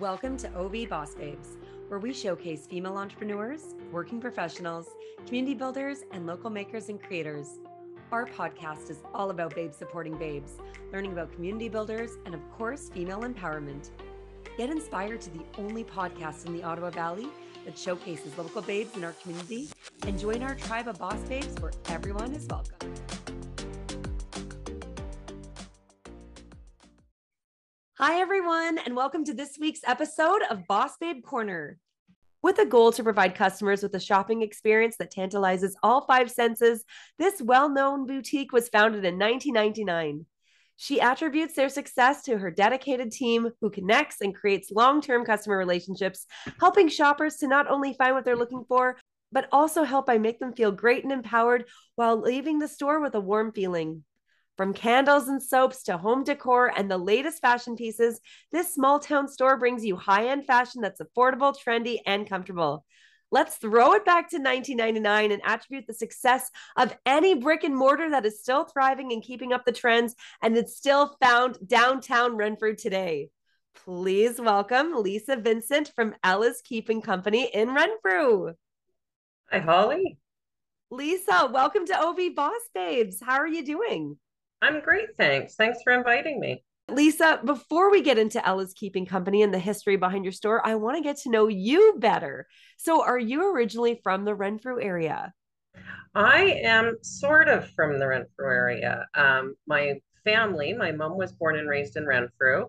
Welcome to OV Boss Babes, where we showcase female entrepreneurs, working professionals, community builders, and local makers and creators. Our podcast is all about babes supporting babes, learning about community builders, and of course, female empowerment. Get inspired to the only podcast in the Ottawa Valley that showcases local babes in our community and join our tribe of boss babes where everyone is welcome. Hi, everyone, and welcome to this week's episode of Boss Babe Corner. With a goal to provide customers with a shopping experience that tantalizes all five senses, this well known boutique was founded in 1999. She attributes their success to her dedicated team who connects and creates long term customer relationships, helping shoppers to not only find what they're looking for, but also help by make them feel great and empowered while leaving the store with a warm feeling. From candles and soaps to home decor and the latest fashion pieces, this small town store brings you high end fashion that's affordable, trendy, and comfortable. Let's throw it back to 1999 and attribute the success of any brick and mortar that is still thriving and keeping up the trends and it's still found downtown Renfrew today. Please welcome Lisa Vincent from Ella's Keeping Company in Renfrew. Hi, Holly. Lisa, welcome to OV Boss Babes. How are you doing? I'm great, thanks. Thanks for inviting me. Lisa, before we get into Ella's Keeping Company and the history behind your store, I want to get to know you better. So, are you originally from the Renfrew area? I am sort of from the Renfrew area. Um, my family, my mom was born and raised in Renfrew.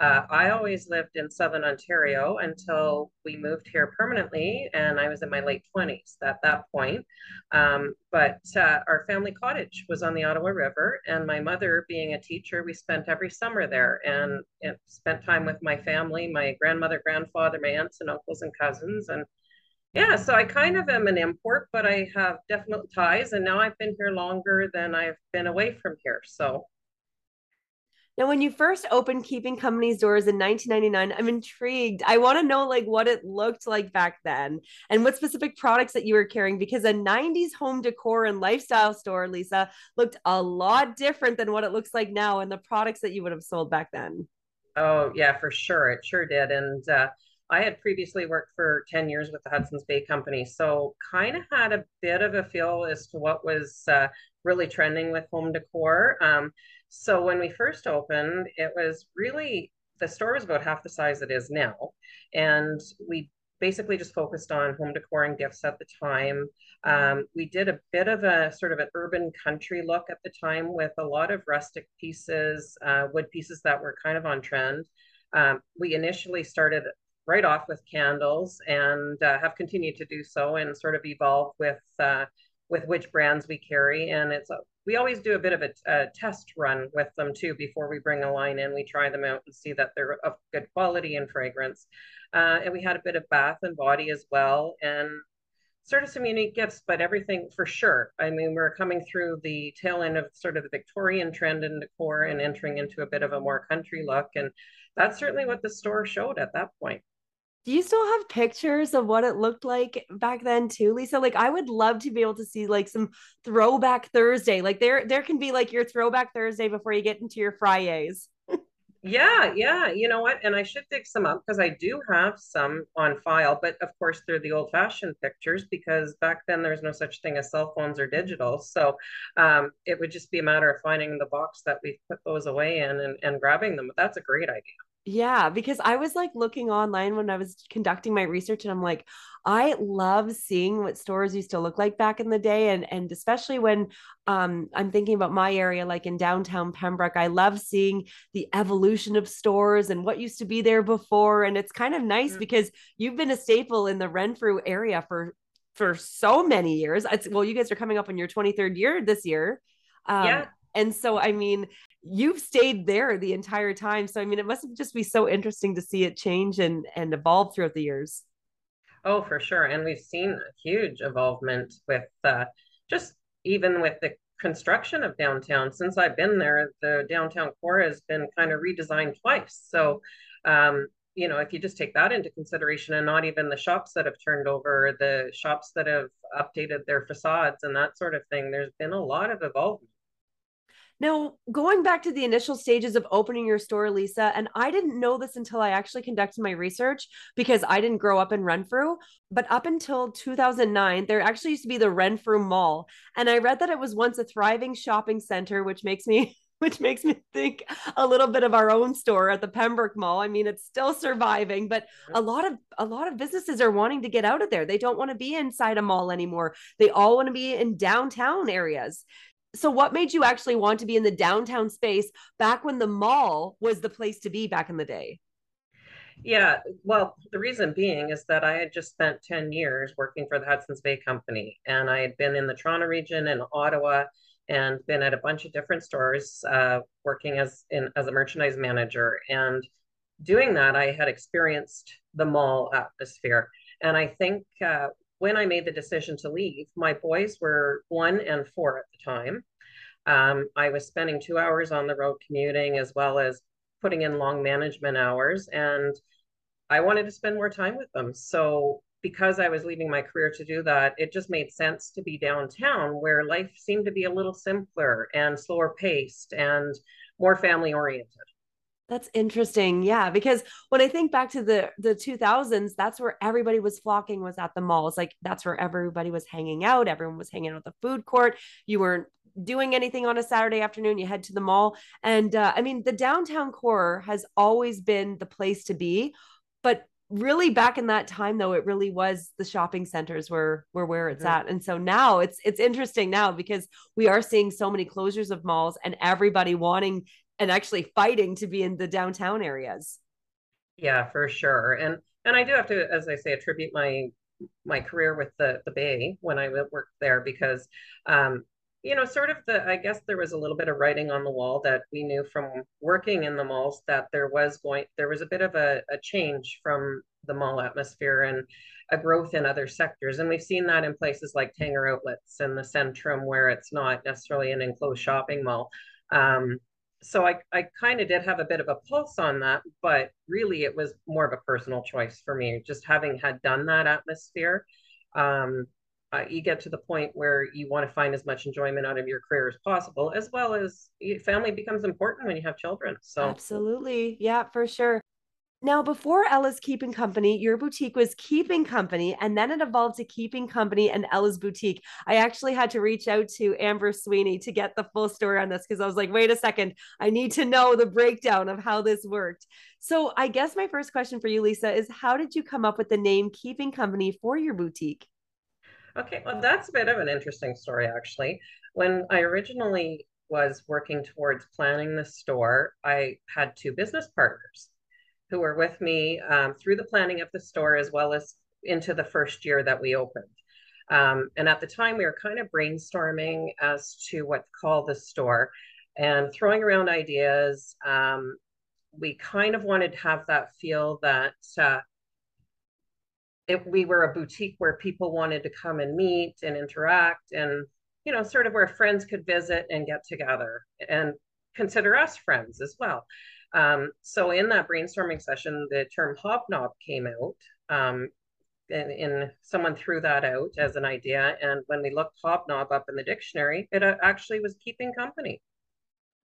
Uh, I always lived in Southern Ontario until we moved here permanently, and I was in my late 20s at that point. Um, but uh, our family cottage was on the Ottawa River, and my mother, being a teacher, we spent every summer there and, and spent time with my family, my grandmother, grandfather, my aunts and uncles and cousins. And yeah, so I kind of am an import, but I have definite ties, and now I've been here longer than I've been away from here. So now, when you first opened Keeping Company's doors in 1999, I'm intrigued. I want to know like what it looked like back then and what specific products that you were carrying because a 90s home decor and lifestyle store, Lisa, looked a lot different than what it looks like now and the products that you would have sold back then. Oh, yeah, for sure. It sure did. And uh, I had previously worked for 10 years with the Hudson's Bay Company, so kind of had a bit of a feel as to what was uh, really trending with home decor. Um, so when we first opened, it was really the store was about half the size it is now. And we basically just focused on home decor and gifts at the time. Um, we did a bit of a sort of an urban country look at the time with a lot of rustic pieces, uh, wood pieces that were kind of on trend. Um, we initially started right off with candles and uh, have continued to do so and sort of evolve with uh, with which brands we carry. And it's a we always do a bit of a, a, test run with them too before we bring a line in. We try them out and see that they're of good quality and fragrance. Uh, and we had a bit of bath and body as well, and sort of some unique gifts, but everything for sure. I mean, we're coming through the tail end of sort of the Victorian trend in decor and entering into a bit of a more country look. And that's certainly what the store showed at that point do you still have pictures of what it looked like back then too lisa? Like i would love to be able to see like some throwback thursday. Like there there can be like your throwback thursday before you get into your fridays. Yeah yeah you know what? And i should dig some up because i do have some on file but of course they're the old fashioned pictures because back then there's no such thing as cell phones or digital. So um, it would just be a matter of finding the box that we put those away in and, and grabbing them. But that's a great idea yeah, because I was like looking online when I was conducting my research and I'm like, I love seeing what stores used to look like back in the day. And and especially when um, I'm thinking about my area, like in downtown Pembroke, I love seeing the evolution of stores and what used to be there before. And it's kind of nice mm-hmm. because you've been a staple in the Renfrew area for for so many years. It's, well, you guys are coming up on your 23rd year this year. Um, yeah. And so, I mean, you've stayed there the entire time. So I mean, it must just be so interesting to see it change and and evolve throughout the years. Oh, for sure, and we've seen a huge evolvement with uh, just even with the construction of downtown. Since I've been there, the downtown core has been kind of redesigned twice. So. Um, you know, if you just take that into consideration and not even the shops that have turned over, the shops that have updated their facades and that sort of thing, there's been a lot of evolvement. Now, going back to the initial stages of opening your store, Lisa, and I didn't know this until I actually conducted my research because I didn't grow up in Renfrew. But up until 2009, there actually used to be the Renfrew Mall. And I read that it was once a thriving shopping center, which makes me which makes me think a little bit of our own store at the Pembroke Mall. I mean, it's still surviving, but a lot of a lot of businesses are wanting to get out of there. They don't want to be inside a mall anymore. They all want to be in downtown areas so what made you actually want to be in the downtown space back when the mall was the place to be back in the day? Yeah well the reason being is that i had just spent 10 years working for the hudson's bay company and i had been in the toronto region and ottawa and been at a bunch of different stores uh, working as in as a merchandise manager. And doing that i had experienced the mall atmosphere. And i think uh, when I made the decision to leave, my boys were one and four at the time. Um, I was spending two hours on the road commuting as well as putting in long management hours, and I wanted to spend more time with them. So, because I was leaving my career to do that, it just made sense to be downtown where life seemed to be a little simpler and slower paced and more family oriented. That's interesting. Yeah, because when I think back to the the 2000s, that's where everybody was flocking was at the malls. Like that's where everybody was hanging out. Everyone was hanging out at the food court. You weren't doing anything on a Saturday afternoon, you head to the mall. And uh, I mean, the downtown core has always been the place to be, but really back in that time though it really was the shopping centers were were where it's mm-hmm. at and so now it's it's interesting now because we are seeing so many closures of malls and everybody wanting and actually fighting to be in the downtown areas. Yeah, for sure. And and I do have to, as I say, attribute my my career with the the Bay when I worked there because um, you know, sort of the I guess there was a little bit of writing on the wall that we knew from working in the malls that there was going there was a bit of a, a change from the mall atmosphere and a growth in other sectors. And we've seen that in places like Tanger Outlets and the Centrum, where it's not necessarily an enclosed shopping mall. Um, so I, I kind of did have a bit of a pulse on that, but really it was more of a personal choice for me. Just having had done that atmosphere, um, uh, you get to the point where you want to find as much enjoyment out of your career as possible, as well as family becomes important when you have children. So absolutely, yeah, for sure. Now, before Ella's Keeping Company, your boutique was Keeping Company, and then it evolved to Keeping Company and Ella's Boutique. I actually had to reach out to Amber Sweeney to get the full story on this because I was like, wait a second, I need to know the breakdown of how this worked. So, I guess my first question for you, Lisa, is how did you come up with the name Keeping Company for your boutique? Okay, well, that's a bit of an interesting story, actually. When I originally was working towards planning the store, I had two business partners who were with me um, through the planning of the store as well as into the first year that we opened. Um, and at the time, we were kind of brainstorming as to what to call the store and throwing around ideas. Um, we kind of wanted to have that feel that uh, if we were a boutique where people wanted to come and meet and interact and you know sort of where friends could visit and get together and consider us friends as well um, so in that brainstorming session, the term hobnob came out. Um, and, and, someone threw that out as an idea. And when we looked hobnob up in the dictionary, it uh, actually was keeping company.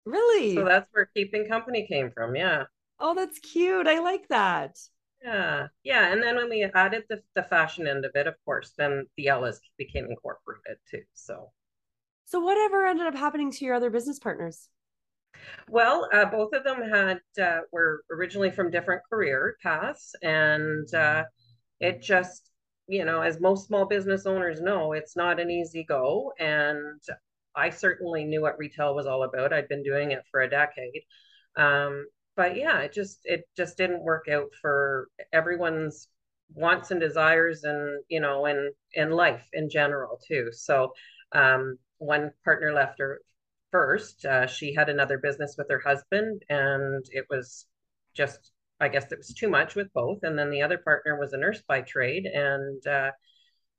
Really? So that's where keeping company came from. Yeah. Oh, that's cute. I like that. Yeah. Yeah. And then when we added the, the fashion end of it, of course, then the Ella's became incorporated too. So. So whatever ended up happening to your other business partners? Well, uh, both of them had uh, were originally from different career paths, and uh, it just you know, as most small business owners know, it's not an easy go. And I certainly knew what retail was all about. I'd been doing it for a decade. Um, but yeah, it just it just didn't work out for everyone's wants and desires and you know and in life in general too so um, one partner left her first. Uh, she had another business with her husband, and it was just, I guess it was too much with both. And then the other partner was a nurse by trade, and uh,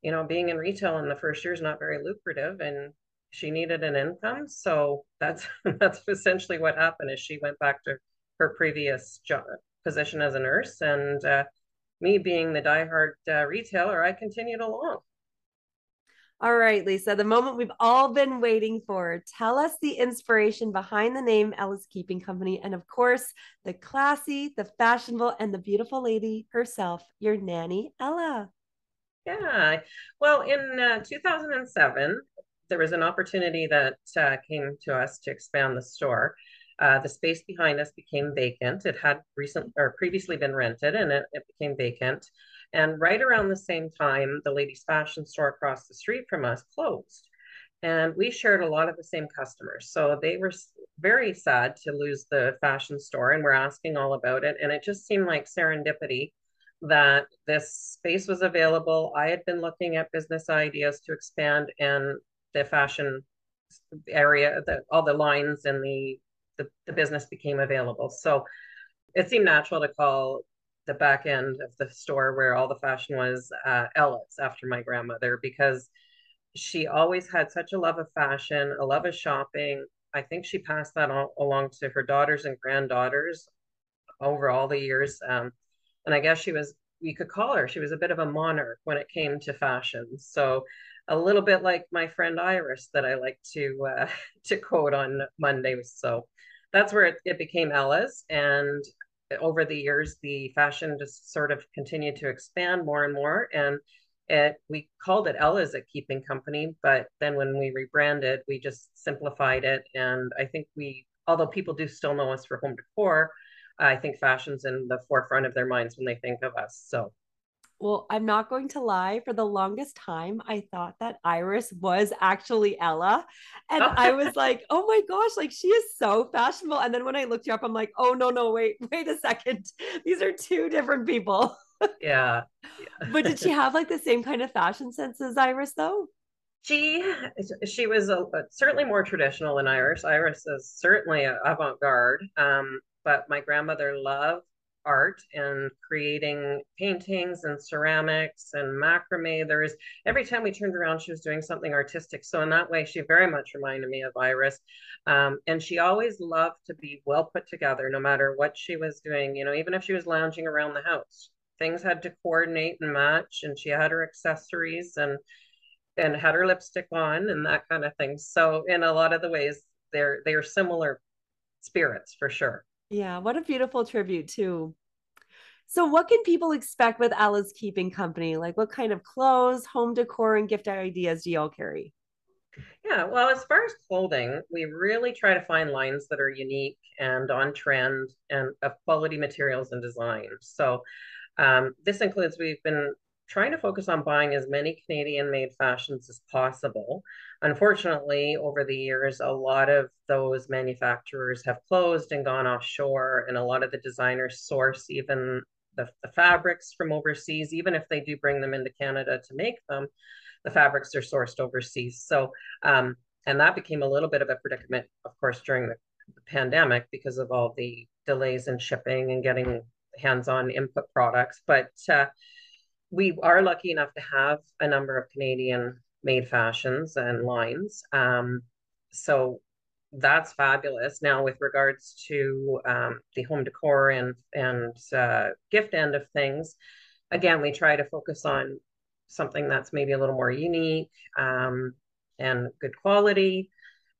you know, being in retail in the first year is not very lucrative, and she needed an income. So that's that's essentially what happened. Is she went back to her previous job position as a nurse, and uh, me being the diehard uh, retailer, I continued along. All right, Lisa, the moment we've all been waiting for. Tell us the inspiration behind the name Ella's Keeping Company. And of course, the classy, the fashionable, and the beautiful lady herself, your nanny, Ella. Yeah. Well, in uh, 2007, there was an opportunity that uh, came to us to expand the store. Uh, the space behind us became vacant. It had recent or previously been rented and it, it became vacant. And right around the same time, the ladies' fashion store across the street from us closed. And we shared a lot of the same customers. So they were very sad to lose the fashion store and we're asking all about it. And it just seemed like serendipity that this space was available. I had been looking at business ideas to expand and the fashion area, the, all the lines and the, the, the business became available. So it seemed natural to call the back end of the store where all the fashion was uh, after my grandmother because she always had such a love of fashion, a love of shopping. I think she passed that all, along to her daughters and granddaughters over all the years. Um, and I guess she was, you could call her, she was a bit of a monarch when it came to fashion. So a little bit like my friend Iris that I like to uh, to quote on Mondays. So that's where it, it became Ella's. And over the years, the fashion just sort of continued to expand more and more. And it, we called it Ella's at Keeping Company, but then when we rebranded, we just simplified it. And I think we, although people do still know us for home decor, I think fashion's in the forefront of their minds when they think of us. So well, I'm not going to lie. For the longest time, I thought that Iris was actually Ella. And I was like, oh my gosh, like she is so fashionable. And then when I looked you up, I'm like, oh, no, no, wait, wait a second. These are two different people. yeah. yeah. but did she have like the same kind of fashion sense as Iris, though? She she was a, certainly more traditional than Iris. Iris is certainly avant garde. Um, but my grandmother loved art and creating paintings and ceramics and macrame. There is every time we turned around, she was doing something artistic. So in that way, she very much reminded me of Iris. Um, and she always loved to be well put together, no matter what she was doing. You know, even if she was lounging around the house, things had to coordinate and match. And she had her accessories and and had her lipstick on and that kind of thing. So in a lot of the ways, they're they are similar spirits for sure. Yeah, what a beautiful tribute too. So, what can people expect with Ella's Keeping Company? Like, what kind of clothes, home decor, and gift ideas do y'all carry? Yeah, well, as far as clothing, we really try to find lines that are unique and on trend and of quality materials and design. So, um, this includes we've been trying to focus on buying as many Canadian made fashions as possible. Unfortunately, over the years, a lot of those manufacturers have closed and gone offshore, and a lot of the designers source even the, the fabrics from overseas, even if they do bring them into Canada to make them, the fabrics are sourced overseas. So, um, and that became a little bit of a predicament, of course, during the, the pandemic because of all the delays in shipping and getting hands-on input products. But uh, we are lucky enough to have a number of Canadian made fashions and lines. Um, so that's fabulous. Now, with regards to um, the home decor and and uh, gift end of things, again, we try to focus on something that's maybe a little more unique um, and good quality,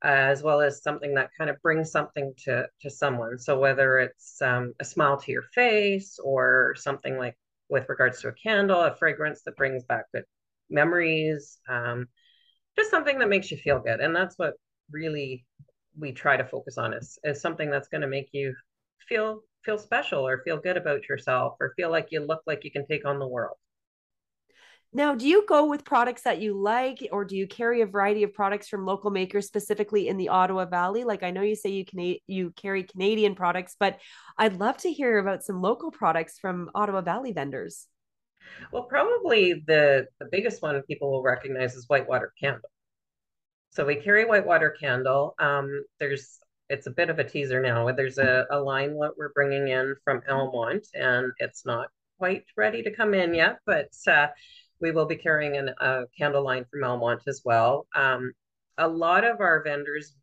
uh, as well as something that kind of brings something to to someone. So whether it's um, a smile to your face or something like with regards to a candle, a fragrance that brings back good memories, um, just something that makes you feel good, and that's what really we try to focus on is, is something that's going to make you feel feel special or feel good about yourself or feel like you look like you can take on the world. Now, do you go with products that you like, or do you carry a variety of products from local makers, specifically in the Ottawa Valley? Like I know you say you can you carry Canadian products, but I'd love to hear about some local products from Ottawa Valley vendors. Well, probably the the biggest one people will recognize is Whitewater Candle. So we carry Whitewater Candle. Um, there's it's a bit of a teaser now. There's a, a line that we're bringing in from Almonte, and it's not quite ready to come in yet, but uh, we will be carrying an, a candle line from Almonte as well. Um, a lot of our vendors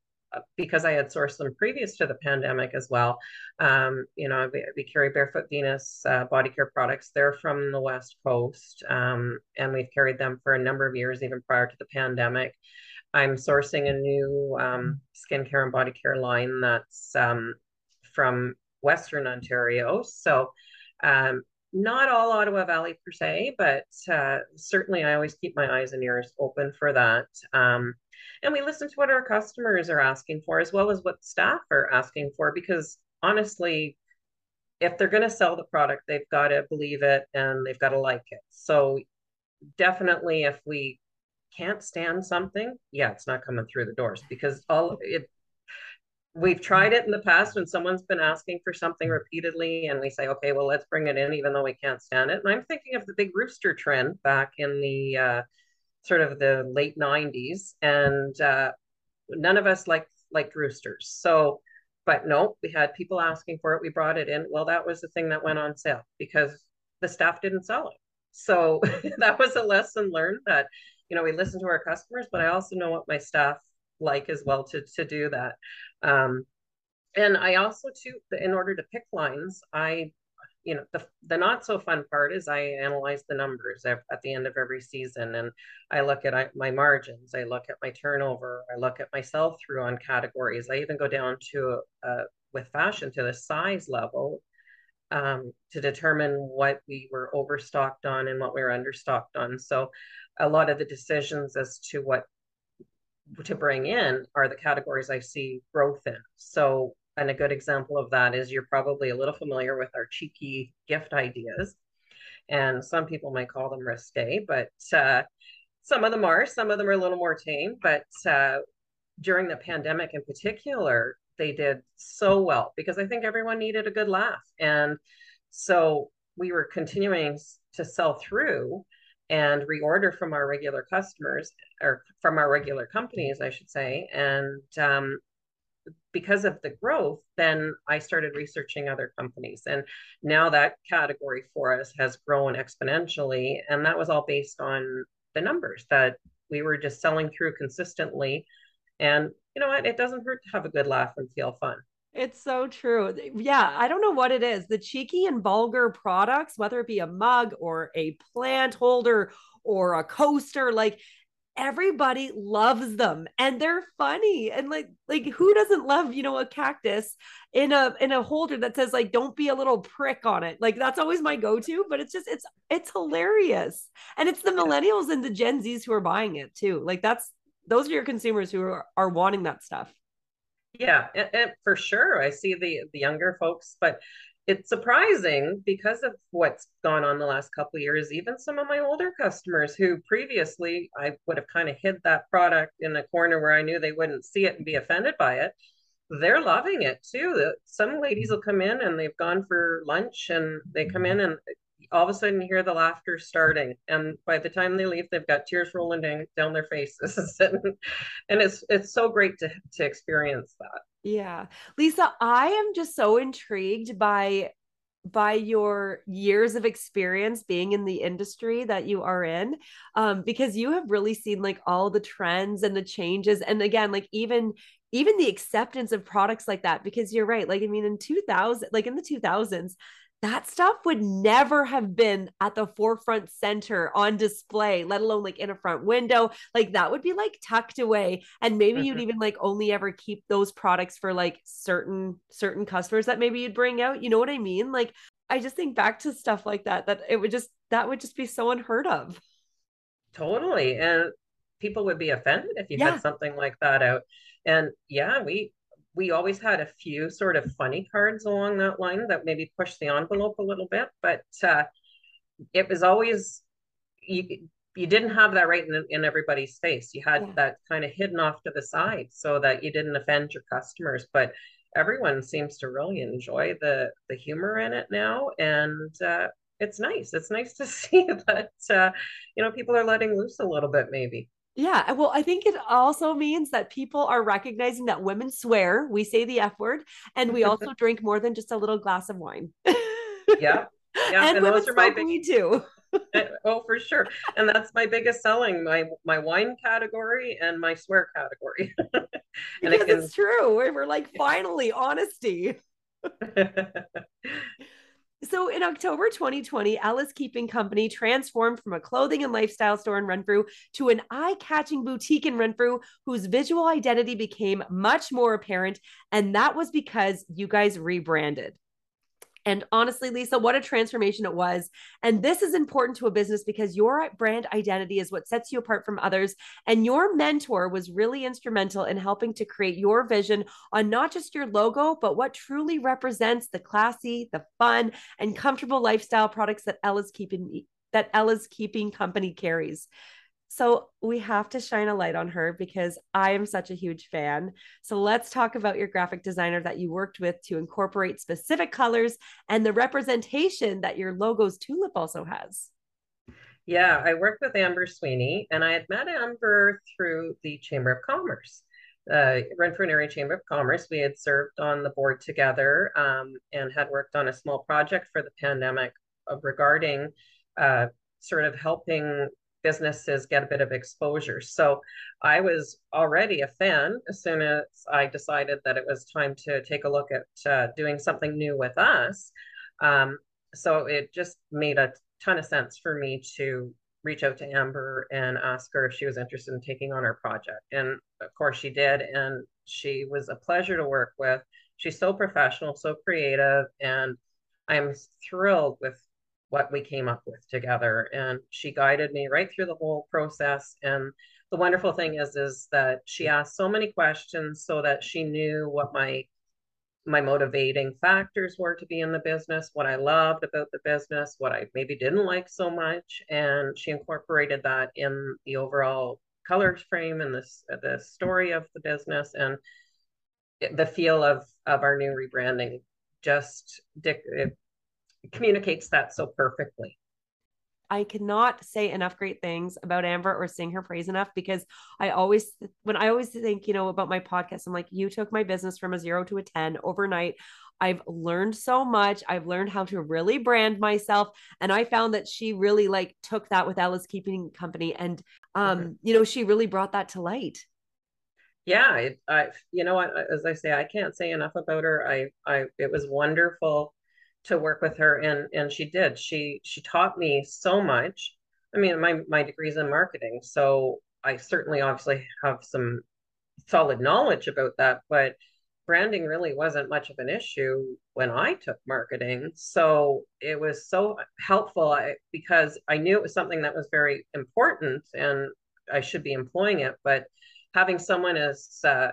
because I had sourced them previous to the pandemic as well. Um, you know, we, we, carry Barefoot Venus uh, body care products. They're from the West Coast, um, and we've carried them for a number of years, even prior to the pandemic. I'm sourcing a new um, skincare and body care line that's um, from Western Ontario. So, um, not all Ottawa Valley per se, but uh, certainly I always keep my eyes and ears open for that. Um, and we listen to what our customers are asking for as well as what staff are asking for because honestly if they're going to sell the product they've got to believe it and they've got to like it so definitely if we can't stand something yeah it's not coming through the doors because all it we've tried it in the past when someone's been asking for something repeatedly and we say okay well let's bring it in even though we can't stand it. And i'm thinking of the big rooster trend back in the uh, sort of the late 90s and uh, none of us liked liked roosters. So but no we had people asking for it we brought it in. Well that was the thing that went on sale because the staff didn't sell it. So that was a lesson learned that you know we listen to our customers but i also know what my staff like as well to to do that. Um, and i also too in order to pick lines i you know the, the not so fun part is i analyze the numbers at, the end of every season and i look at my margins i look at my turnover i look at my sell through on categories. I even go down to uh, with fashion to the size level um, to determine what we were overstocked on and what we were understocked on. So a lot of the decisions as to what to bring in are the categories i see growth in so and a good example of that is you're probably a little familiar with our cheeky gift ideas. And some people might call them risque, but uh, some of them are. Some of them are a little more tame. But uh, during the pandemic in particular, they did so well because I think everyone needed a good laugh. And so we were continuing to sell through and reorder from our regular customers or from our regular companies, I should say. And um, because of the growth, then I started researching other companies. And now that category for us has grown exponentially. And that was all based on the numbers that we were just selling through consistently. And you know what? It doesn't hurt to have a good laugh and feel fun. It's so true. Yeah, I don't know what it is. The cheeky and vulgar products, whether it be a mug or a plant holder or a coaster, like everybody loves them and they're funny and like like who doesn't love you know a cactus in a in a holder that says like don't be a little prick on it like that's always my go-to but it's just it's it's hilarious and it's the millennials and the gen z's who are buying it too like that's those are your consumers who are, are wanting that stuff yeah and, and for sure i see the the younger folks but it's surprising because of what's gone on the last couple years even some of my older customers who previously i would have kind of hid that product in a corner where i knew they wouldn't see it and be offended by it. They're loving it too some ladies mm-hmm. will come in and they've gone for lunch and they come in mm-hmm. and all of a sudden you hear the laughter starting and by the time they leave they've got tears rolling down, down their faces and, and it's it's so great to to experience that yeah. Lisa, I am just so intrigued by by your years of experience being in the industry that you are in um because you have really seen like all the trends and the changes and again like even even the acceptance of products like that because you're right like i mean in 2000 like in the 2000s that stuff would never have been at the forefront center on display, let alone like in a front window. Like that would be like tucked away. And maybe mm-hmm. you'd even like only ever keep those products for like certain certain customers that maybe you'd bring out. You know what I mean? Like I just think back to stuff like that, that it would just that would just be so unheard of. Totally. And people would be offended if you yeah. had something like that out. And yeah, we we always had a few sort of funny cards along that line that maybe pushed the envelope a little bit, but uh, it was always you you didn't have that right in, in everybody's face. You had yeah. that kind of hidden off to the side so that you didn't offend your customers. But everyone seems to really enjoy the the humor in it now, and uh, it's nice. It's nice to see that uh, you know people are letting loose a little bit, maybe. Yeah. Well, I think it also means that people are recognizing that women swear, we say the F word, and we also drink more than just a little glass of wine. yeah. Yeah. And, and those are my big... too. Eh, oh, for sure. And that's my biggest selling, my my wine category and my swear category. and because it can... it's true. We're like, finally, honesty. So in October 2020, Ella's Keeping Company transformed from a clothing and lifestyle store in Renfrew to an eye-catching boutique in Renfrew whose visual identity became much more apparent. And that was because you guys rebranded. And honestly, Lisa, what a transformation it was. And this is important to a business because your brand identity is what sets you apart from others. And your mentor was really instrumental in helping to create your vision on not just your logo, but what truly represents the classy, the fun, and comfortable lifestyle products that Ella's keeping that Ella's keeping company carries. So we have to shine a light on her because I am such a huge fan. So let's talk about your graphic designer that you worked with to incorporate specific colors and the representation that your logo's tulip also has. Yeah, I worked with Amber Sweeney and I had met Amber through the Chamber of Commerce. Uh, Renfrew Area Chamber of Commerce. We had served on the board together um, and had worked on a small project for the pandemic regarding uh, sort of helping businesses get a bit of exposure. So I was already a fan as soon as I decided that it was time to take a look at uh, doing something new with us. Um, so it just made a ton of sense for me to reach out to Amber and ask her if she was interested in taking on our project. And of course she did. And she was a pleasure to work with. She's so professional, so creative, and I'm thrilled with what we came up with together. And she guided me right through the whole process. And the wonderful thing is is that she asked so many questions so that she knew what my my motivating factors were to be in the business what i loved about the business what i maybe didn't like so much. And she incorporated that in the overall color frame and this the story of the business and the feel of of our new rebranding just it communicates that so perfectly. I cannot say enough great things about Amber or sing her praise enough because I always, when I always think, you know, about my podcast, I'm like, you took my business from a zero to a 10 overnight. I've learned so much. I've learned how to really brand myself. And I found that she really like took that with Ella's Keeping Company. And, um, mm-hmm. you know, she really brought that to light. Yeah. It, I, you know what, as I say, I can't say enough about her. I, I, it was wonderful to work with her and and she did. She she taught me so much. I mean my my degree's in marketing so i certainly obviously have some solid knowledge about that but branding really wasn't much of an issue when i took marketing. So it was so helpful because i knew it was something that was very important and i should be employing it but having someone as uh,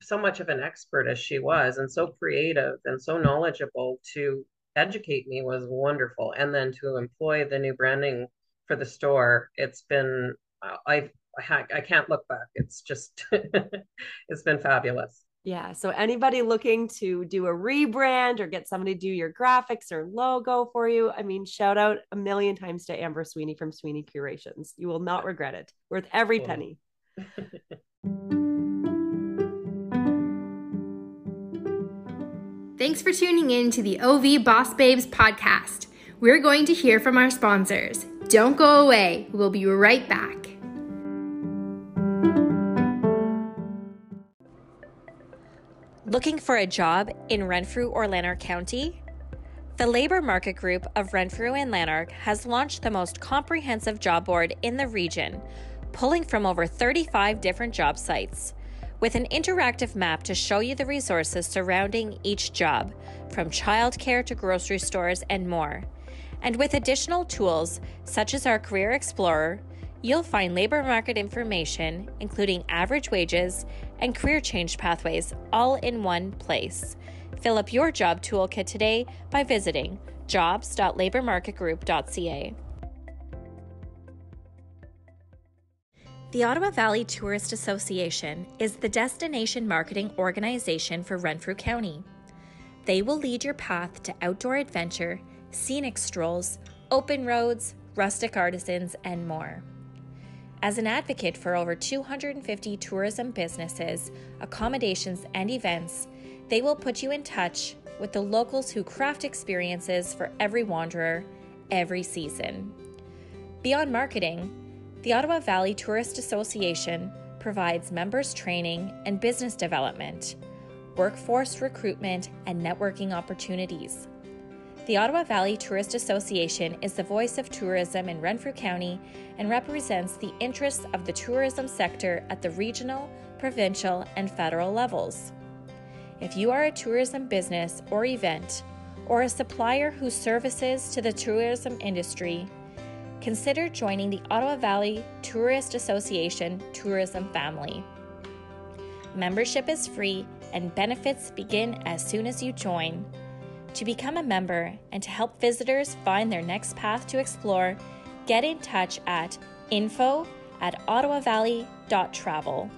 so much of an expert as she was and so creative and so knowledgeable to educate me was wonderful. And then to employ the new branding for the store, it's been, uh, I've, I can't look back. It's just, it's been fabulous. Yeah. So anybody looking to do a rebrand or get somebody to do your graphics or logo for you, I mean, shout out a million times to Amber Sweeney from Sweeney Curations. You will not regret it. Worth every penny. Thanks for tuning in to the OV Boss Babes podcast. We're going to hear from our sponsors. Don't go away, we'll be right back. Looking for a job in Renfrew or Lanark County? The Labor Market Group of Renfrew and Lanark has launched the most comprehensive job board in the region, pulling from over 35 different job sites with an interactive map to show you the resources surrounding each job, from childcare to grocery stores and more. And with additional tools such as our Career Explorer, you'll find labor market information, including average wages and career change pathways, all in one place. Fill up your job toolkit today by visiting jobs.labormarketgroup.ca. The Ottawa Valley Tourist Association is the destination marketing organization for Renfrew County. They will lead your path to outdoor adventure, scenic strolls, open roads, rustic artisans, and more. As an advocate for over 250 tourism businesses, accommodations, and events, they will put you in touch with the locals who craft experiences for every wanderer, every season. Beyond marketing, the Ottawa Valley Tourist Association provides members training and business development, workforce recruitment, and networking opportunities. The Ottawa Valley Tourist Association is the voice of tourism in Renfrew County and represents the interests of the tourism sector at the regional, provincial, and federal levels. If you are a tourism business or event, or a supplier whose services to the tourism industry, consider joining the Ottawa Valley Tourist Association tourism family. Membership is free and benefits begin as soon as you join. To become a member and to help visitors find their next path to explore, get in touch at info at ottawavalley.travel.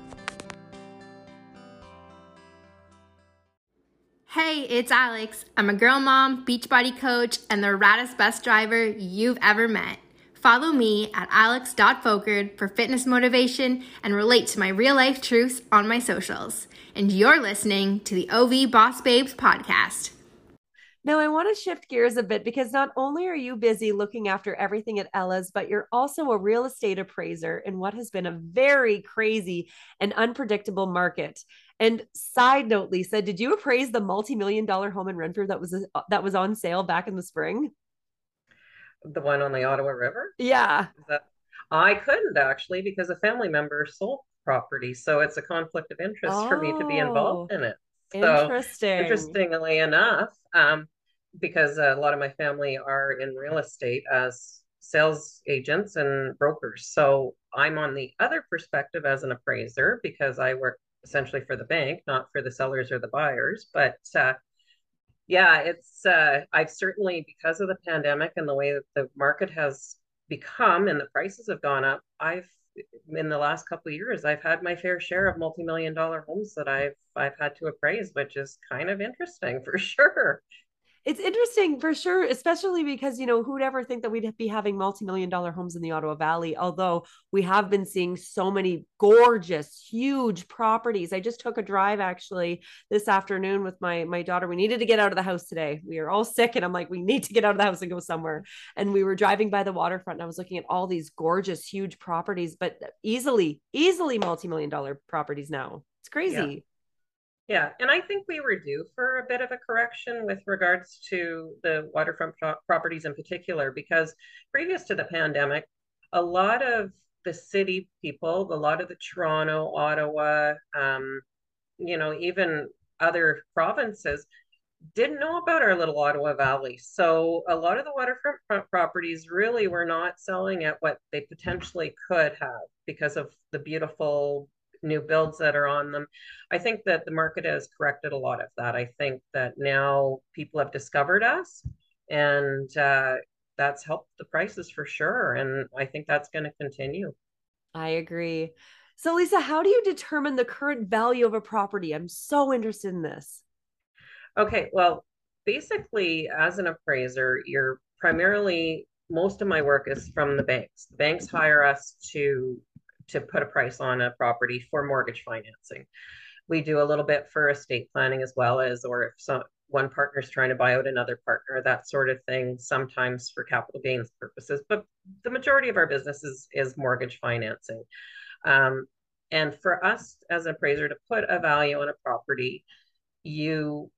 Hey, it's Alex. I'm a girl mom, beach body coach, and the raddest bus driver you've ever met. Follow me at alex.fokerd for fitness motivation and relate to my real life truths on my socials. And you're listening to the OV Boss Babes podcast. Now, I want to shift gears a bit because not only are you busy looking after everything at Ella's, but you're also a real estate appraiser in what has been a very crazy and unpredictable market. And side note, Lisa, did you appraise the multi-million dollar home in Renfrew that was uh, that was on sale back in the spring? The one on the Ottawa River? Yeah. That, I couldn't actually because a family member sold property, so it's a conflict of interest oh, for me to be involved in it. So, interesting. Interestingly enough, um, because a lot of my family are in real estate as sales agents and brokers. So I'm on the other perspective as an appraiser because I work essentially for the bank, not for the sellers or the buyers. But uh, yeah, it's uh, I've certainly because of the pandemic and the way that the market has become and the prices have gone up, I've in the last couple of years I've had my fair share of multi-million dollar homes that I've I've had to appraise, which is kind of interesting for sure it's interesting for sure, especially because, you know, who'd ever think that we'd be having multi million dollar homes in the Ottawa Valley? Although we have been seeing so many gorgeous, huge properties. I just took a drive actually this afternoon with my, my daughter. We needed to get out of the house today. We are all sick, and I'm like, we need to get out of the house and go somewhere. And we were driving by the waterfront, and I was looking at all these gorgeous, huge properties, but easily, easily multi million dollar properties now. It's crazy. Yeah, and I think we were due for a bit of a correction with regards to the waterfront pro- properties in particular, because previous to the pandemic, a lot of the city people, a lot of the Toronto, Ottawa, um, you know, even other provinces didn't know about our little Ottawa Valley. So a lot of the waterfront properties really were not selling at what they potentially could have because of the beautiful new builds that are on them. I think that the market has corrected a lot of that. I think that now people have discovered us and uh, that's helped the prices for sure. And I think that's going to continue. I agree. So, Lisa, how do you determine the current value of a property? I'm so interested in this. Okay, well, basically, as an appraiser, you're primarily most of my work is from the banks. The banks hire us to to put a price on a property for mortgage financing. We do a little bit for estate planning as well as, or if some one partner is trying to buy out another partner, that sort of thing, sometimes for capital gains purposes. But the majority of our business is, is mortgage financing. Um, and for us as an appraiser to put a value on a property, you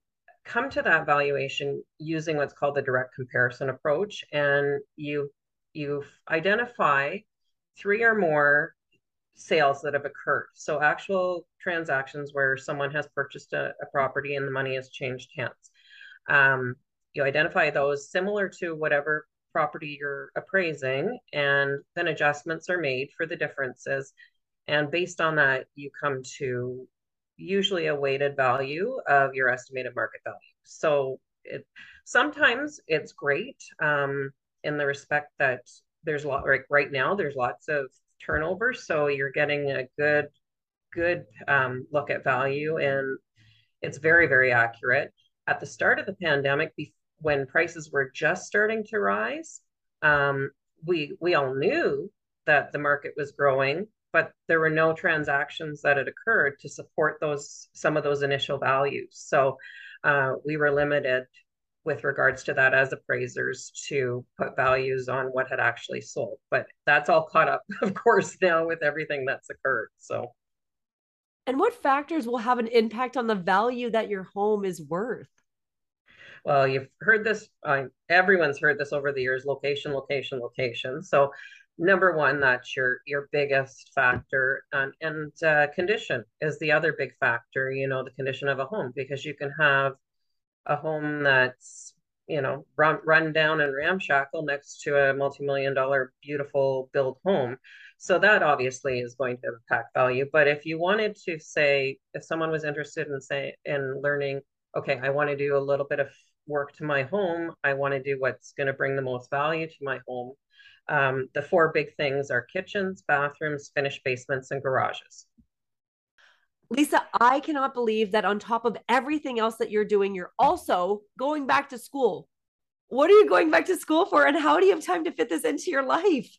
come to that valuation using what's called the direct comparison approach. And you you identify three or more sales that have occurred. So actual transactions where someone has purchased a, a property and the money has changed hands. Um, you identify those similar to whatever property you're appraising, and then adjustments are made for the differences. And based on that, you come to usually a weighted value of your estimated market value. So it sometimes it's great um, in the respect that there's a lot like right now there's lots of turnover. So you're getting a good, good um, look at value and it's very, very accurate. At the start of the pandemic, when prices were just starting to rise, um, we we all knew that the market was growing, but there were no transactions that had occurred to support those some of those initial values. So uh, we were limited with regards to that as appraisers to put values on what had actually sold. But that's all caught up, of course, now with everything that's occurred. So, and what factors will have an impact on the value that your home is worth? Well, you've heard this, uh, everyone's heard this over the years location, location, location. So, number one, that's your your biggest factor, and and uh, condition is the other big factor. You know, the condition of a home because you can have a home that's you know run run down and ramshackle next to a multi-million dollar beautiful build home. So that obviously is going to impact value. But if you wanted to say if someone was interested in say in learning okay i want to do a little bit of work to my home i want to do what's going to bring the most value to my home um, the four big things are kitchens bathrooms finished basements and garages Lisa, I cannot believe that on top of everything else that you're doing, you're also going back to school. What are you going back to school for? And how do you have time to fit this into your life?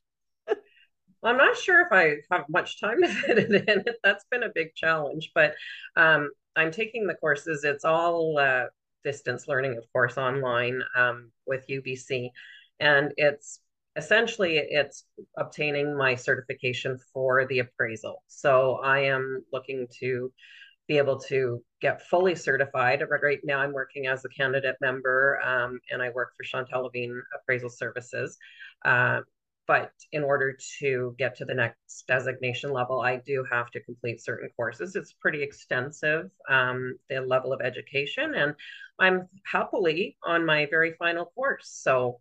I'm not sure if I have much time to fit it in. That's been a big challenge, but um, I'm taking the courses. It's all uh, distance learning, of course, online um, with UBC. And it's essentially it's obtaining my certification for the appraisal. So I am looking to be able to get fully certified. Right now, I'm working as a candidate member, um, and I work for Chantal Levine Appraisal Services. Uh, but in order to get to the next designation level, I do have to complete certain courses. It's pretty extensive, um, the level of education, and I'm happily on my very final course. So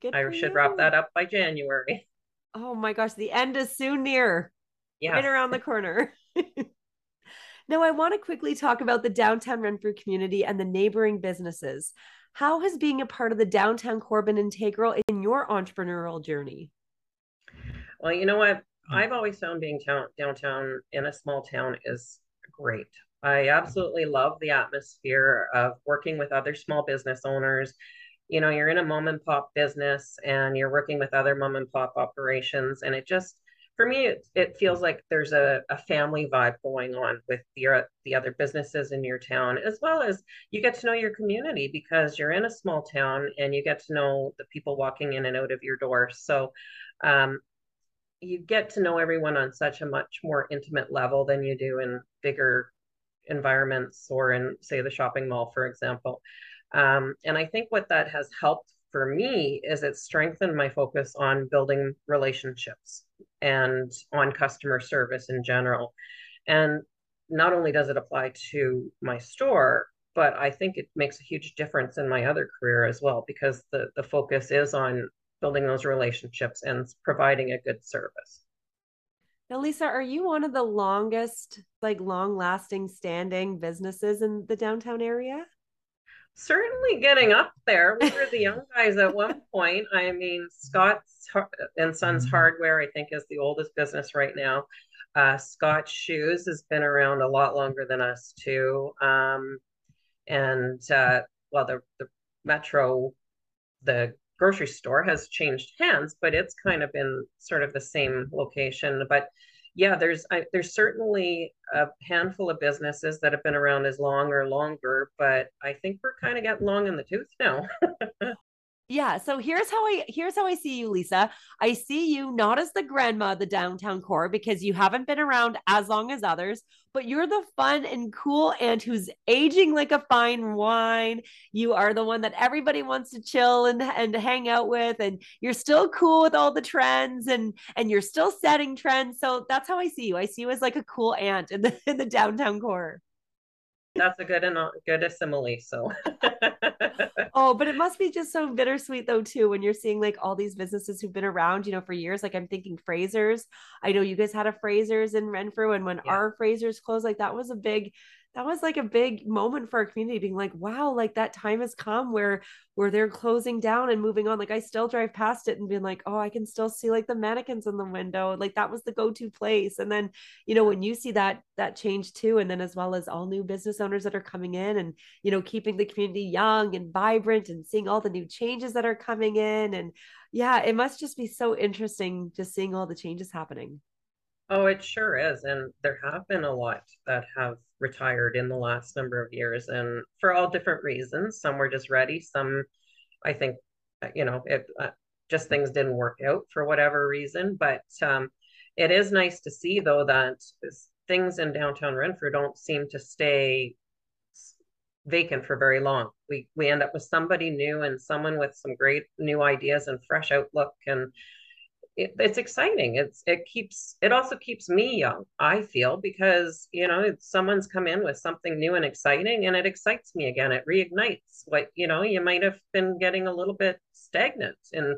Good I should you. wrap that up by January. Oh my gosh, the end is soon near. Yeah. Right around the corner. now, I want to quickly talk about the downtown Renfrew community and the neighboring businesses. How has being a part of the downtown Corbin integral in your entrepreneurial journey? Well, you know what? Hmm. I've always found being town, downtown in a small town is great. I hmm. absolutely love the atmosphere of working with other small business owners you know you're in a mom and pop business and you're working with other mom and pop operations and it just for me it, it feels like there's a, a family vibe going on with your the other businesses in your town as well as you get to know your community because you're in a small town and you get to know the people walking in and out of your door. So um, you get to know everyone on such a much more intimate level than you do in bigger environments or in say the shopping mall for example um, and I think what that has helped for me is it strengthened my focus on building relationships and on customer service in general. And not only does it apply to my store, but I think it makes a huge difference in my other career as well because the, the focus is on building those relationships and providing a good service. Now, Lisa, are you one of the longest, like long lasting standing businesses in the downtown area? Certainly getting up there. We were the young guys at one point. I mean, Scott's and Sons mm-hmm. Hardware, I think, is the oldest business right now. Uh, Scott Shoes has been around a lot longer than us too. Um, and uh, well, the the Metro, the grocery store has changed hands, but it's kind of been sort of the same location. But yeah, there's I, there's certainly a handful of businesses that have been around as long or longer, but I think we're kind of getting long in the tooth now. Yeah. So here's how I here's how I see you, Lisa. I see you not as the grandma of the downtown core because you haven't been around as long as others, but you're the fun and cool aunt who's aging like a fine wine. You are the one that everybody wants to chill and and hang out with, and you're still cool with all the trends and and you're still setting trends. So that's how I see you. I see you as like a cool aunt in the in the downtown core that's a good and good simile. So, oh, but it must be just so bittersweet though too when you're seeing like all these businesses who've been around, you know, for years. Like I'm thinking Fraser's. I know you guys had a Fraser's in Renfrew, and when yeah. our Fraser's closed, like that was a big that was like a big moment for our community being like wow like that time has come where where they're closing down and moving on. Like i still drive past it and being like oh i can still see like the mannequins in the window. Like that was the go-to place. And then you know when you see that that change too and then as well as all new business owners that are coming in and you know keeping the community young and vibrant and seeing all the new changes that are coming in and yeah it must just be so interesting just seeing all the changes happening. Oh, it sure is. And there have been a lot that have retired in the last number of years and for all different reasons. Some were just ready. Some, I think, uh, you know, it uh, just things didn't work out for whatever reason. But um, it is nice to see though that things in downtown Renfrew don't seem to stay vacant for very long. We we end up with somebody new and someone with some great new ideas and fresh outlook and it, it's exciting. It's it keeps it also keeps me young. I feel because you know someone's come in with something new and exciting, and it excites me again. It reignites what you know you might have been getting a little bit stagnant in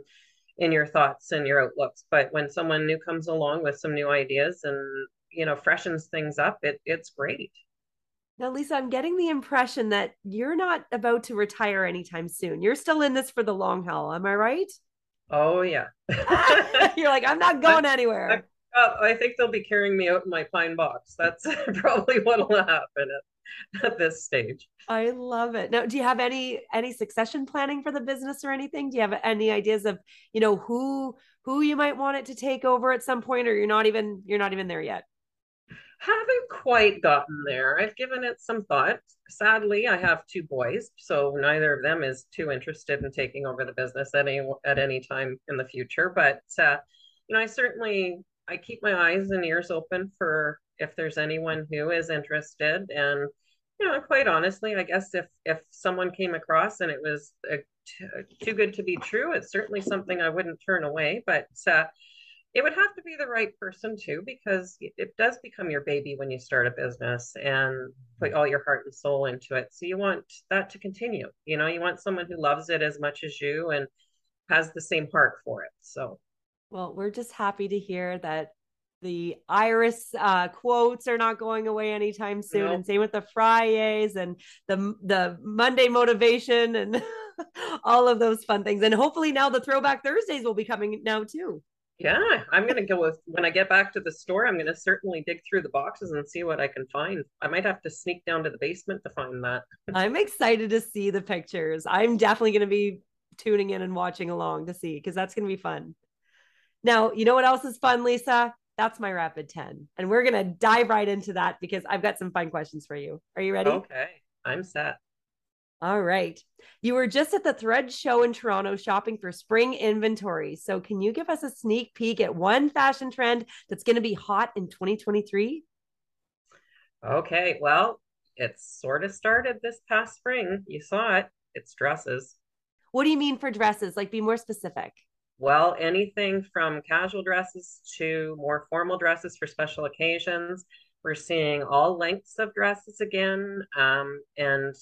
in your thoughts and your outlooks. But when someone new comes along with some new ideas and you know freshens things up, it it's great. Now, Lisa, I'm getting the impression that you're not about to retire anytime soon. You're still in this for the long haul. Am I right? Oh yeah. You're like, I'm not going anywhere. I, I, think they'll be carrying me out in my pine box. That's probably what'll happen at, at this stage. I love it. Now, do you have any any succession planning for the business or anything? Do you have any ideas of, you know, who who you might want it to take over at some point or you're not even you're not even there yet? Haven't quite gotten there. I've given it some thought. Sadly, I have two boys, so neither of them is too interested in taking over the business at any at any time in the future. But uh, you know, I certainly I keep my eyes and ears open for if there's anyone who is interested. And you know, quite honestly, I guess if if someone came across and it was uh, too good to be true, it's certainly something I wouldn't turn away. But uh, it would have to be the right person too because it does become your baby when you start a business and put all your heart and soul into it. So you want that to continue you know you want someone who loves it as much as you and has the same heart for it so. Well we're just happy to hear that the iris uh, quotes are not going away anytime soon nope. and same with the fridays and the the monday motivation and all of those fun things. And hopefully now the throwback thursdays will be coming now too yeah, I'm gonna go with when I get back to the store. I'm gonna certainly dig through the boxes and see what I can find. I might have to sneak down to the basement to find that. I'm excited to see the pictures. I'm definitely gonna be tuning in and watching along to see because that's gonna be fun. Now, you know what else is fun, Lisa? That's my rapid 10. And we're gonna dive right into that because I've got some fun questions for you. Are you ready? Okay, I'm set. All right. You were just at the Thread show in Toronto shopping for spring inventory. So, can you give us a sneak peek at one fashion trend that's going to be hot in 2023? Okay. Well, it sort of started this past spring. You saw it. It's dresses. What do you mean for dresses? Like, be more specific. Well, anything from casual dresses to more formal dresses for special occasions. We're seeing all lengths of dresses again. Um, and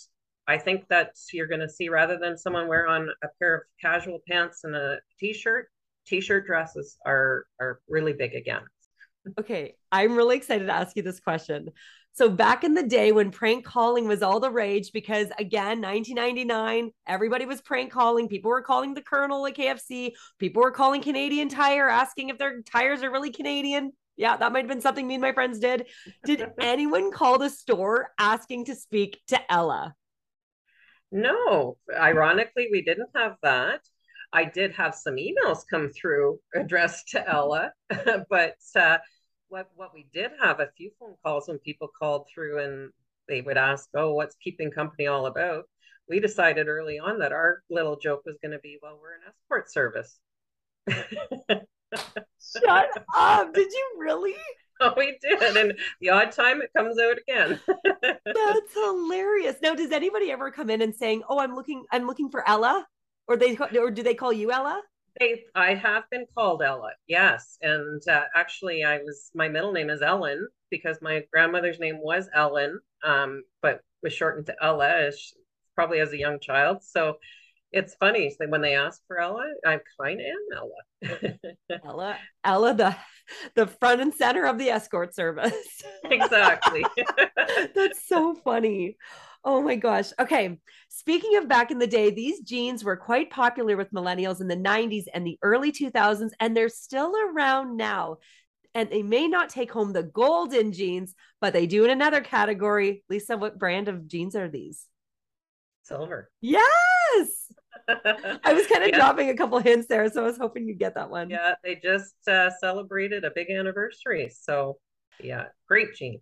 I think that you're going to see rather than someone wear on a pair of casual pants and a t-shirt, t-shirt dresses are are really big again. Okay, I'm really excited to ask you this question. So back in the day when prank calling was all the rage, because again, 1999, everybody was prank calling. People were calling the Colonel at KFC. People were calling Canadian Tire, asking if their tires are really Canadian. Yeah, that might have been something me and my friends did. Did anyone call the store asking to speak to Ella? No, ironically, we didn't have that. I did have some emails come through addressed to Ella, but uh, what what we did have a few phone calls when people called through and they would ask, "Oh, what's keeping company all about?" We decided early on that our little joke was going to be, "Well, we're an escort service." Shut up! Did you really? Oh, we did. And the odd time it comes out again. That's hilarious. Now, does anybody ever come in and saying, "Oh, I'm looking, I'm looking for Ella," or they, or do they call you Ella? They, I have been called Ella, yes. And uh, actually, I was my middle name is Ellen because my grandmother's name was Ellen, um, but was shortened to Ella, as, probably as a young child. So it's funny when they ask for Ella, I kind of am Ella. Ella, Ella, the the front and center of the escort service. exactly. That's so funny. Oh my gosh. Okay. Speaking of back in the day, these jeans were quite popular with millennials in the 90s and the early 2000s, and they're still around now. And they may not take home the golden jeans, but they do in another category. Lisa, what brand of jeans are these? Silver. Yes. I was kind of yeah. dropping a couple hints there, so I was hoping you'd get that one. Yeah, they just uh, celebrated a big anniversary. So, yeah, great jean.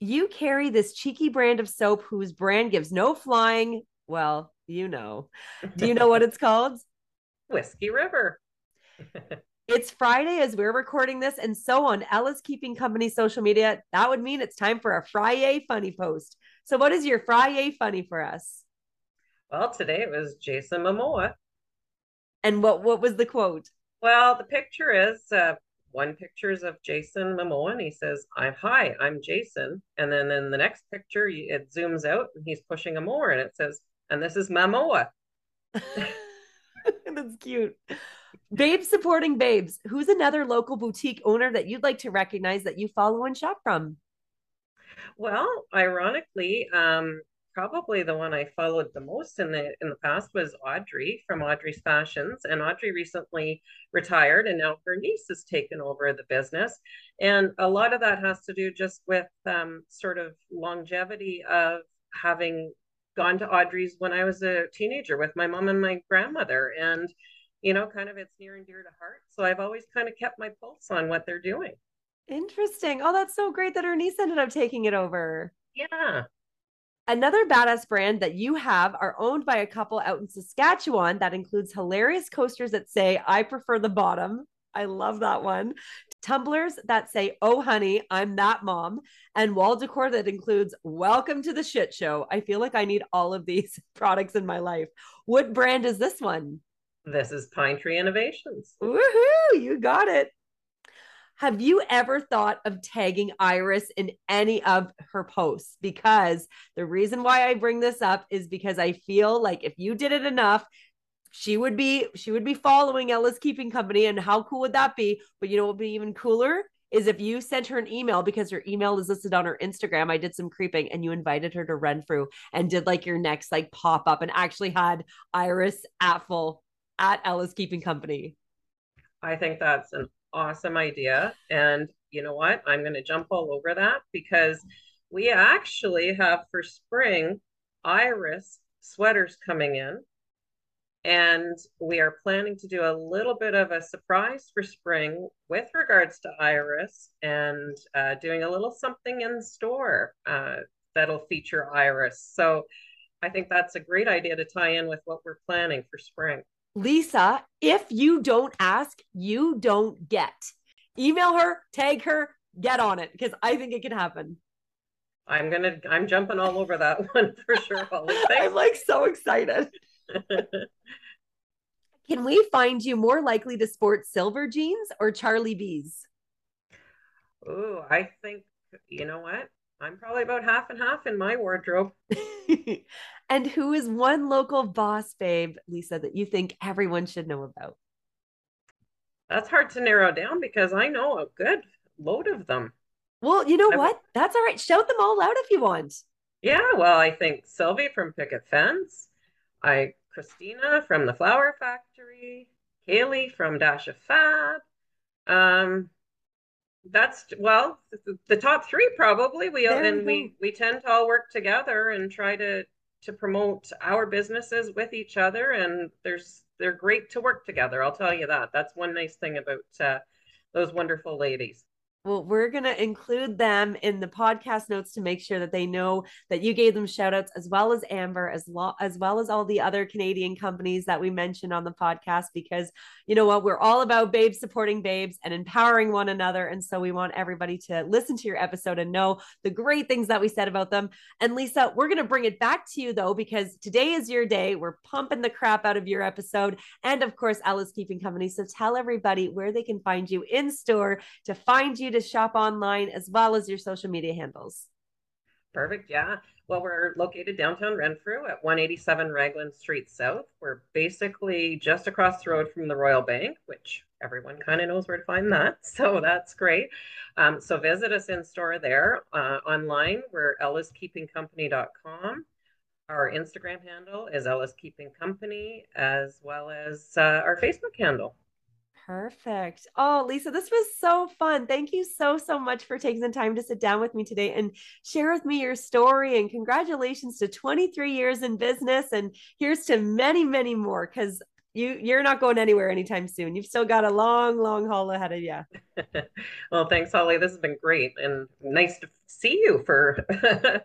You carry this cheeky brand of soap whose brand gives no flying. Well, you know. Do you know what it's called? Whiskey River. It's Friday as we're recording this, and so on Ella's Keeping Company social media, that would mean it's time for a Friday funny post. So, what is your Friday funny for us? Well, today it was Jason Momoa. And what what was the quote? Well, the picture is uh, one picture is of Jason Momoa, and he says, "I'm hi, I'm Jason." And then in the next picture, it zooms out, and he's pushing a mower, and it says, "And this is Momoa." That's cute. Babes supporting babes. Who's another local boutique owner that you'd like to recognize that you follow and shop from? Well, ironically, um, probably the one I followed the most in the in the past was Audrey from Audrey's Fashions, and Audrey recently retired, and now her niece has taken over the business, and a lot of that has to do just with um, sort of longevity of having gone to Audrey's when I was a teenager with my mom and my grandmother, and you know, kind of it's near and dear to heart. So I've always kind of kept my pulse on what they're doing. Interesting. Oh, that's so great that her niece ended up taking it over. Yeah. Another badass brand that you have are owned by a couple out in Saskatchewan that includes hilarious coasters that say, I prefer the bottom. I love that one. Tumblers that say, Oh, honey, I'm that mom. And wall decor that includes, Welcome to the shit show. I feel like I need all of these products in my life. What brand is this one? This is Pine Tree Innovations. Woohoo! You got it. Have you ever thought of tagging Iris in any of her posts? Because the reason why I bring this up is because I feel like if you did it enough, she would be she would be following Ella's Keeping Company, and how cool would that be? But you know what would be even cooler is if you sent her an email because her email is listed on her Instagram. I did some creeping and you invited her to Renfrew and did like your next like pop up and actually had Iris at full at Ella's Keeping Company. I think that's an awesome idea. And you know what? I'm going to jump all over that because we actually have for spring Iris sweaters coming in. And we are planning to do a little bit of a surprise for spring with regards to Iris and uh, doing a little something in store uh, that'll feature Iris. So I think that's a great idea to tie in with what we're planning for spring. Lisa, if you don't ask, you don't get. Email her, tag her, get on it because I think it can happen. I'm gonna I'm jumping all over that one for sure. I'm like so excited. can we find you more likely to sport silver jeans or Charlie B's? Oh, I think you know what? I'm probably about half and half in my wardrobe. and who is one local boss babe, Lisa, that you think everyone should know about? That's hard to narrow down because I know a good load of them. Well, you know I've... what? That's all right. Shout them all out if you want. Yeah, well, I think Sylvie from Picket Fence, I Christina from the Flower Factory, Kaylee from Dash of Fab, um, that's well the top three probably we there and we we tend to all work together and try to to promote our businesses with each other and there's they're great to work together i'll tell you that. That's one nice thing about uh, those wonderful ladies well, we're going to include them in the podcast notes to make sure that they know that you gave them shout outs as well as Amber, as, lo- as well as all the other Canadian companies that we mentioned on the podcast, because you know what? We're all about babes supporting babes and empowering one another. And so we want everybody to listen to your episode and know the great things that we said about them. And Lisa, we're going to bring it back to you though, because today is your day. We're pumping the crap out of your episode. And of course, Ella's Keeping Company. So tell everybody where they can find you in store to find you shop online as well as your social media handles. Perfect. Yeah. Well, we're located downtown Renfrew at 187 Raglan Street South. We're basically just across the road from the Royal Bank, which everyone kind of knows where to find that. So that's great. Um, so visit us in store there. Uh, online, we're ellaskeepingcompany.com. Our Instagram handle is Ella's Keeping Company, as well as uh, our Facebook handle. Perfect. Oh, Lisa, this was so fun. Thank you so, so much for taking the time to sit down with me today and share with me your story. And congratulations to 23 years in business. And here's to many, many more because you you're not going anywhere anytime soon. You've still got a long, long haul ahead of you. well, thanks, Holly. This has been great and nice to see you for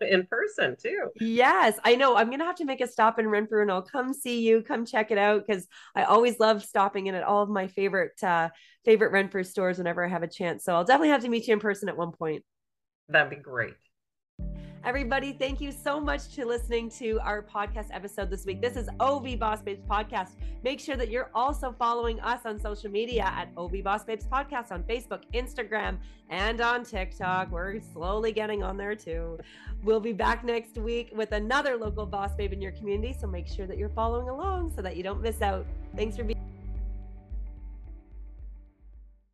in person too. Yes, I know. I'm gonna have to make a stop in Renfrew and I'll come see you, come check it out because I always love stopping in at all of my favorite uh favorite Renfrew stores whenever I have a chance. So I'll definitely have to meet you in person at one point. That'd be great. Everybody, thank you so much to listening to our podcast episode this week. This is OV Boss Babes Podcast. Make sure that you're also following us on social media at OV Boss Babes Podcast on Facebook, Instagram, and on TikTok. We're slowly getting on there too. We'll be back next week with another local boss babe in your community. So make sure that you're following along so that you don't miss out. Thanks for being